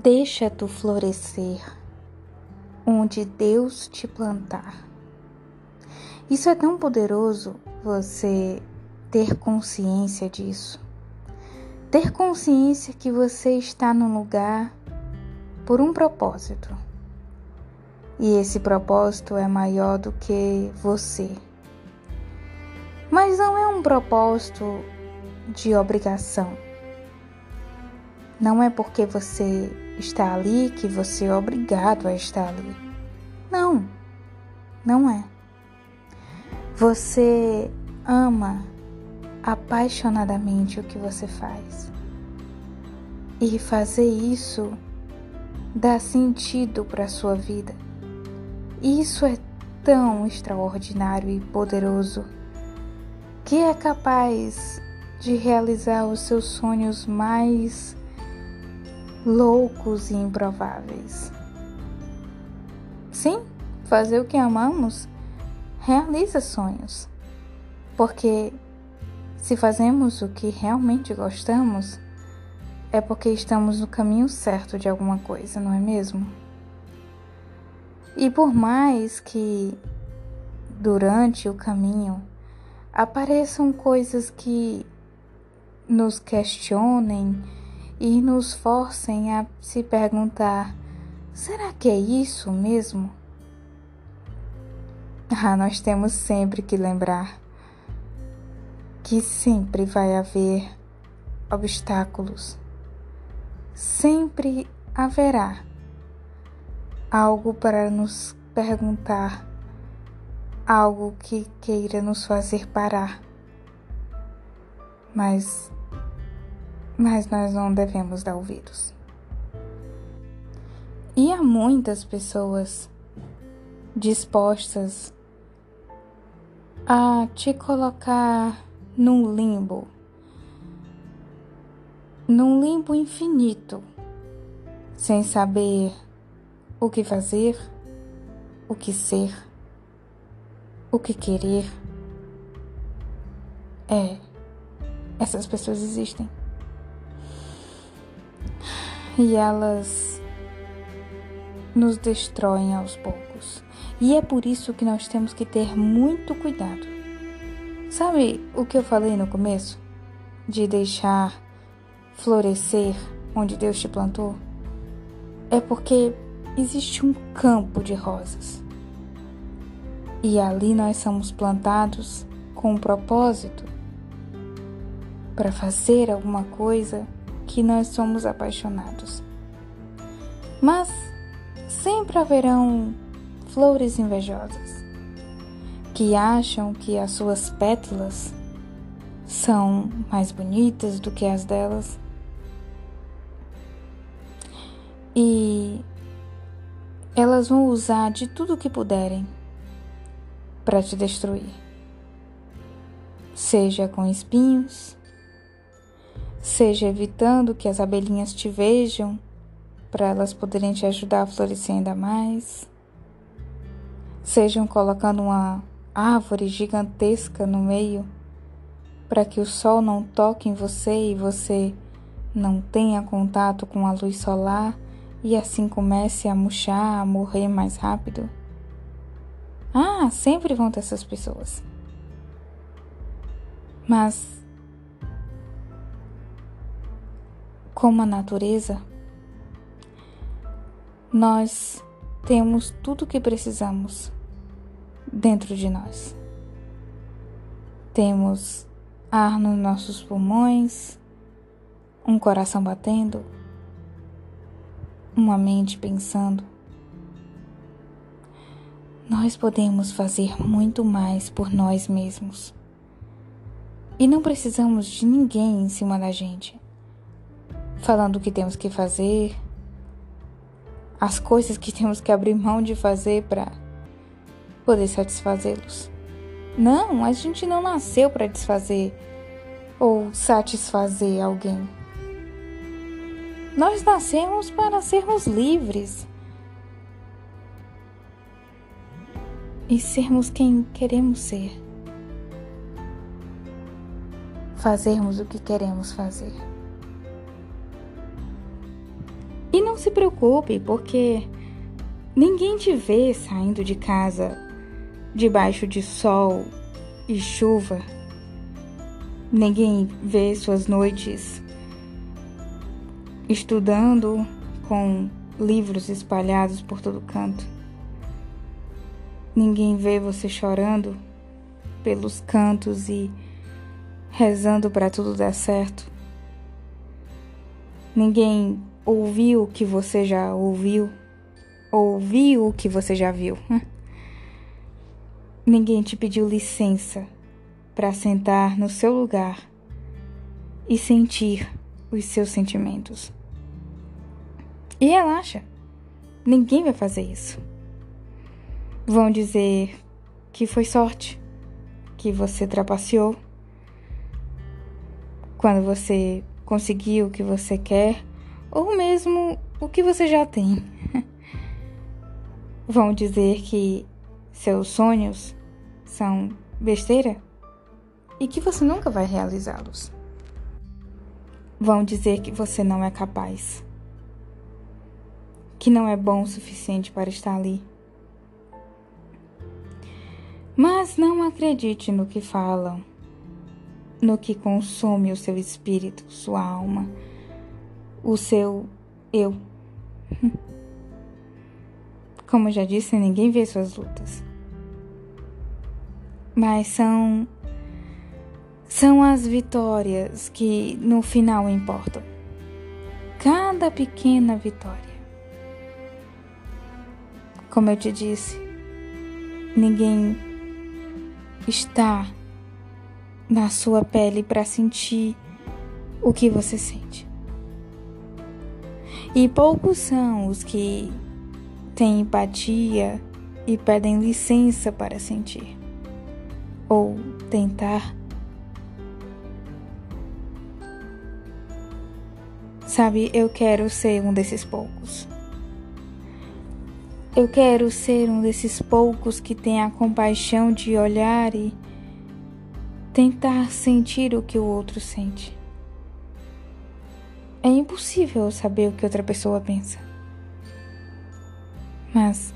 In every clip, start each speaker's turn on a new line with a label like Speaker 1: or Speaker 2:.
Speaker 1: Deixa tu florescer onde Deus te plantar. Isso é tão poderoso você ter consciência disso. Ter consciência que você está no lugar por um propósito. E esse propósito é maior do que você. Mas não é um propósito de obrigação. Não é porque você está ali que você é obrigado a estar ali. Não, não é. Você ama apaixonadamente o que você faz. E fazer isso dá sentido para a sua vida. Isso é tão extraordinário e poderoso que é capaz de realizar os seus sonhos mais loucos e improváveis. Sim, fazer o que amamos realiza sonhos, porque se fazemos o que realmente gostamos, é porque estamos no caminho certo de alguma coisa, não é mesmo? E por mais que durante o caminho apareçam coisas que nos questionem e nos forcem a se perguntar: será que é isso mesmo? Ah, nós temos sempre que lembrar que sempre vai haver obstáculos, sempre haverá algo para nos perguntar, algo que queira nos fazer parar. Mas mas nós não devemos dar ouvidos. E há muitas pessoas dispostas a te colocar num limbo, num limbo infinito, sem saber o que fazer, o que ser, o que querer. É, essas pessoas existem e elas nos destroem aos poucos. E é por isso que nós temos que ter muito cuidado. Sabe o que eu falei no começo? De deixar florescer onde Deus te plantou? É porque existe um campo de rosas. E ali nós somos plantados com um propósito para fazer alguma coisa que nós somos apaixonados. Mas sempre haverão flores invejosas que acham que as suas pétalas são mais bonitas do que as delas. E elas vão usar de tudo que puderem para te destruir. Seja com espinhos, seja evitando que as abelhinhas te vejam para elas poderem te ajudar a florescer ainda mais, sejam colocando uma árvore gigantesca no meio para que o sol não toque em você e você não tenha contato com a luz solar e assim comece a murchar, a morrer mais rápido. Ah, sempre vão ter essas pessoas. Mas como a natureza, nós temos tudo o que precisamos dentro de nós. Temos ar nos nossos pulmões, um coração batendo, uma mente pensando. Nós podemos fazer muito mais por nós mesmos. E não precisamos de ninguém em cima da gente falando o que temos que fazer, as coisas que temos que abrir mão de fazer para poder satisfazê-los. Não, a gente não nasceu para desfazer ou satisfazer alguém. Nós nascemos para sermos livres e sermos quem queremos ser. Fazermos o que queremos fazer. E não se preocupe, porque ninguém te vê saindo de casa debaixo de sol e chuva. Ninguém vê suas noites estudando com livros espalhados por todo canto. Ninguém vê você chorando pelos cantos e rezando para tudo dar certo. Ninguém ouviu o que você já ouviu, ouviu o que você já viu. Ninguém te pediu licença para sentar no seu lugar e sentir os seus sentimentos. E relaxa, ninguém vai fazer isso. Vão dizer que foi sorte, que você trapaceou, quando você conseguiu o que você quer, ou mesmo o que você já tem. Vão dizer que seus sonhos são besteira e que você nunca vai realizá-los. Vão dizer que você não é capaz, que não é bom o suficiente para estar ali. Mas não acredite no que falam, no que consome o seu espírito, sua alma, o seu eu. Como já disse, ninguém vê suas lutas mas são são as vitórias que no final importam. Cada pequena vitória. Como eu te disse, ninguém está na sua pele para sentir o que você sente. E poucos são os que têm empatia e pedem licença para sentir ou tentar. Sabe, eu quero ser um desses poucos. Eu quero ser um desses poucos que tem a compaixão de olhar e tentar sentir o que o outro sente. É impossível saber o que outra pessoa pensa. Mas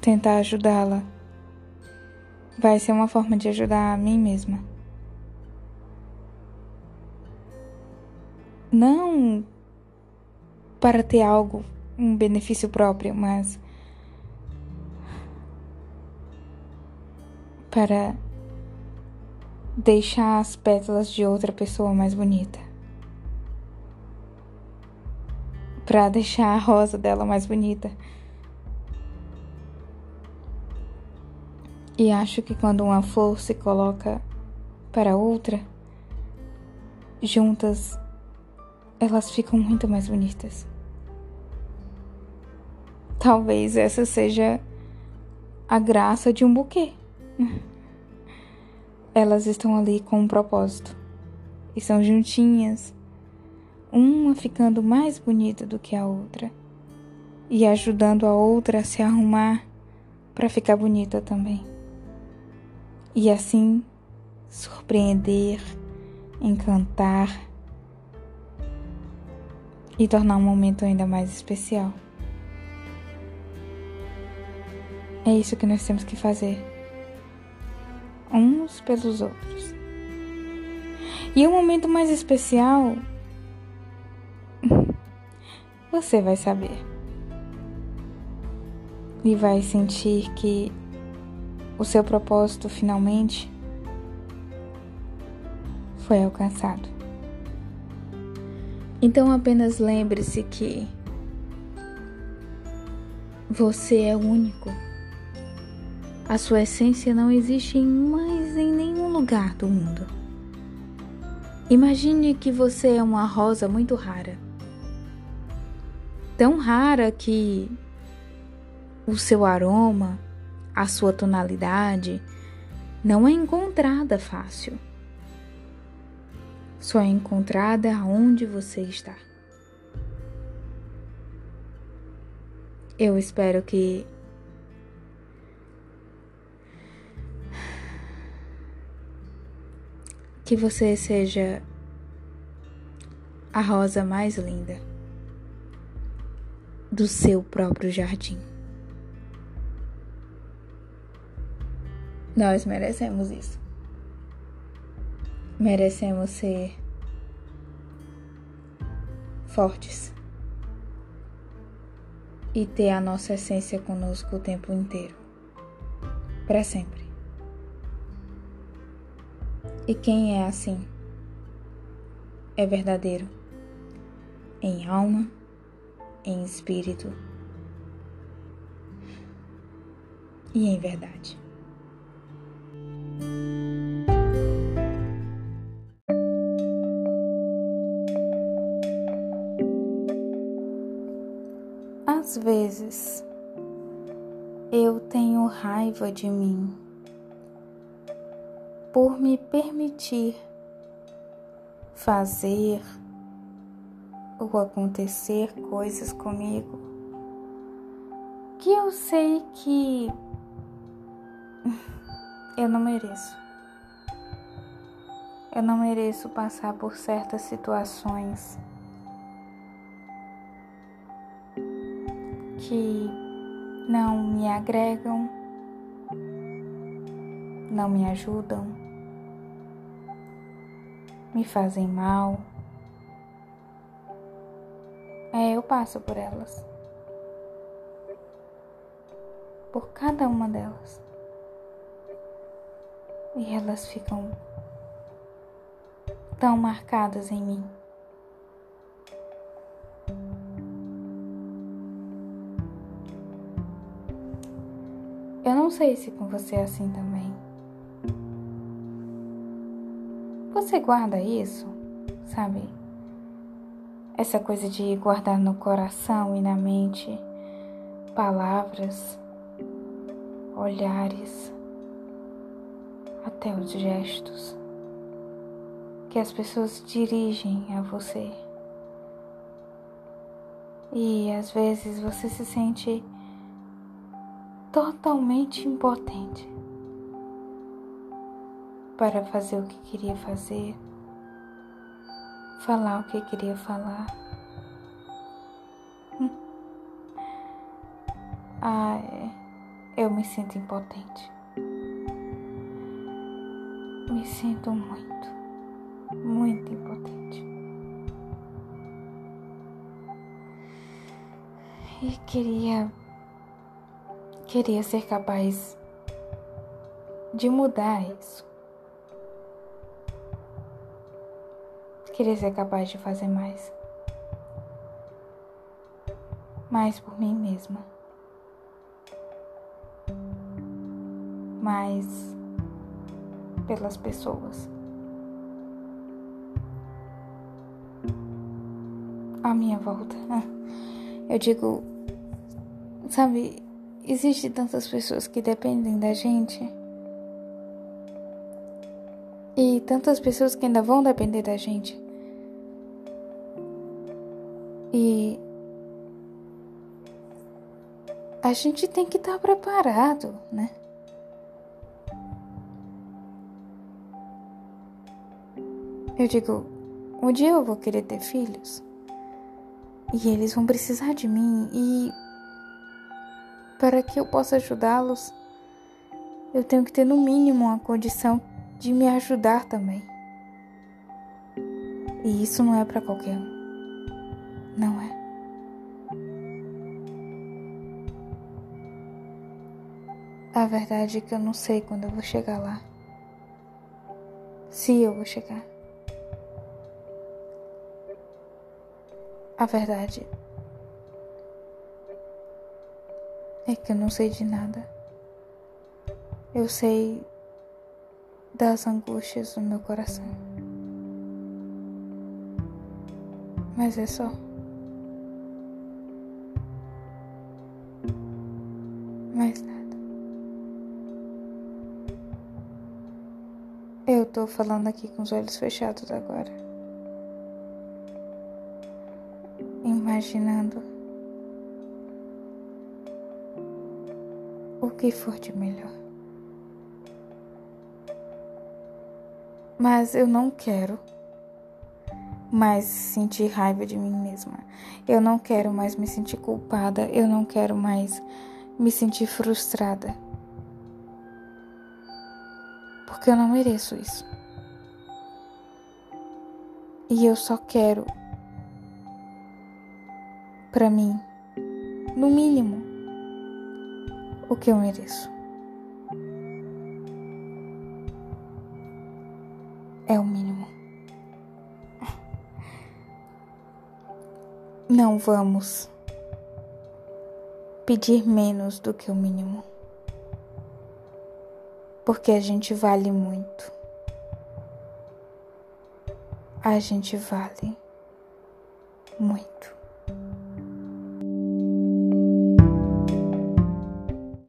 Speaker 1: tentar ajudá-la vai ser uma forma de ajudar a mim mesma. Não para ter algo, um benefício próprio, mas para deixar as pétalas de outra pessoa mais bonita. Para deixar a rosa dela mais bonita. E acho que quando uma flor se coloca para outra, juntas, elas ficam muito mais bonitas. Talvez essa seja a graça de um buquê. Elas estão ali com um propósito. E são juntinhas, uma ficando mais bonita do que a outra. E ajudando a outra a se arrumar para ficar bonita também. E assim surpreender, encantar. E tornar um momento ainda mais especial. É isso que nós temos que fazer, uns pelos outros. E o momento mais especial, você vai saber. E vai sentir que o seu propósito finalmente foi alcançado. Então apenas lembre-se que você é único. A sua essência não existe mais em nenhum lugar do mundo. Imagine que você é uma rosa muito rara. Tão rara que o seu aroma, a sua tonalidade não é encontrada fácil. Só é encontrada aonde você está. Eu espero que que você seja a rosa mais linda do seu próprio jardim. Nós merecemos isso. Merecemos ser fortes e ter a nossa essência conosco o tempo inteiro, para sempre. E quem é assim? É verdadeiro. Em alma, em espírito. E em verdade. Às vezes eu tenho raiva de mim por me permitir fazer ou acontecer coisas comigo que eu sei que eu não mereço. Eu não mereço passar por certas situações que não me agregam, não me ajudam, me fazem mal. É, eu passo por elas. Por cada uma delas. E elas ficam tão marcadas em mim. Eu não sei se com você é assim também. Você guarda isso, sabe? Essa coisa de guardar no coração e na mente palavras, olhares, até os gestos que as pessoas dirigem a você. E às vezes você se sente totalmente impotente para fazer o que queria fazer, falar o que queria falar. Ah, eu me sinto impotente. Me sinto muito, muito impotente. E queria queria ser capaz de mudar isso. Queria ser capaz de fazer mais. Mais por mim mesma. Mais pelas pessoas. À minha volta. Eu digo, sabe, Existem tantas pessoas que dependem da gente. E tantas pessoas que ainda vão depender da gente. E a gente tem que estar preparado, né? Eu digo, um dia eu vou querer ter filhos. E eles vão precisar de mim. E para que eu possa ajudá-los, eu tenho que ter no mínimo a condição de me ajudar também. E isso não é para qualquer um. Não é. A verdade é que eu não sei quando eu vou chegar lá. Se eu vou chegar. A verdade É que eu não sei de nada. Eu sei das angústias do meu coração. Mas é só. Tô falando aqui com os olhos fechados agora. Imaginando o que for de melhor. Mas eu não quero mais sentir raiva de mim mesma. Eu não quero mais me sentir culpada. Eu não quero mais me sentir frustrada. Porque eu não mereço isso. E eu só quero para mim, no mínimo, o que eu mereço. É o mínimo. Não vamos pedir menos do que o mínimo. Porque a gente vale muito. A gente vale muito.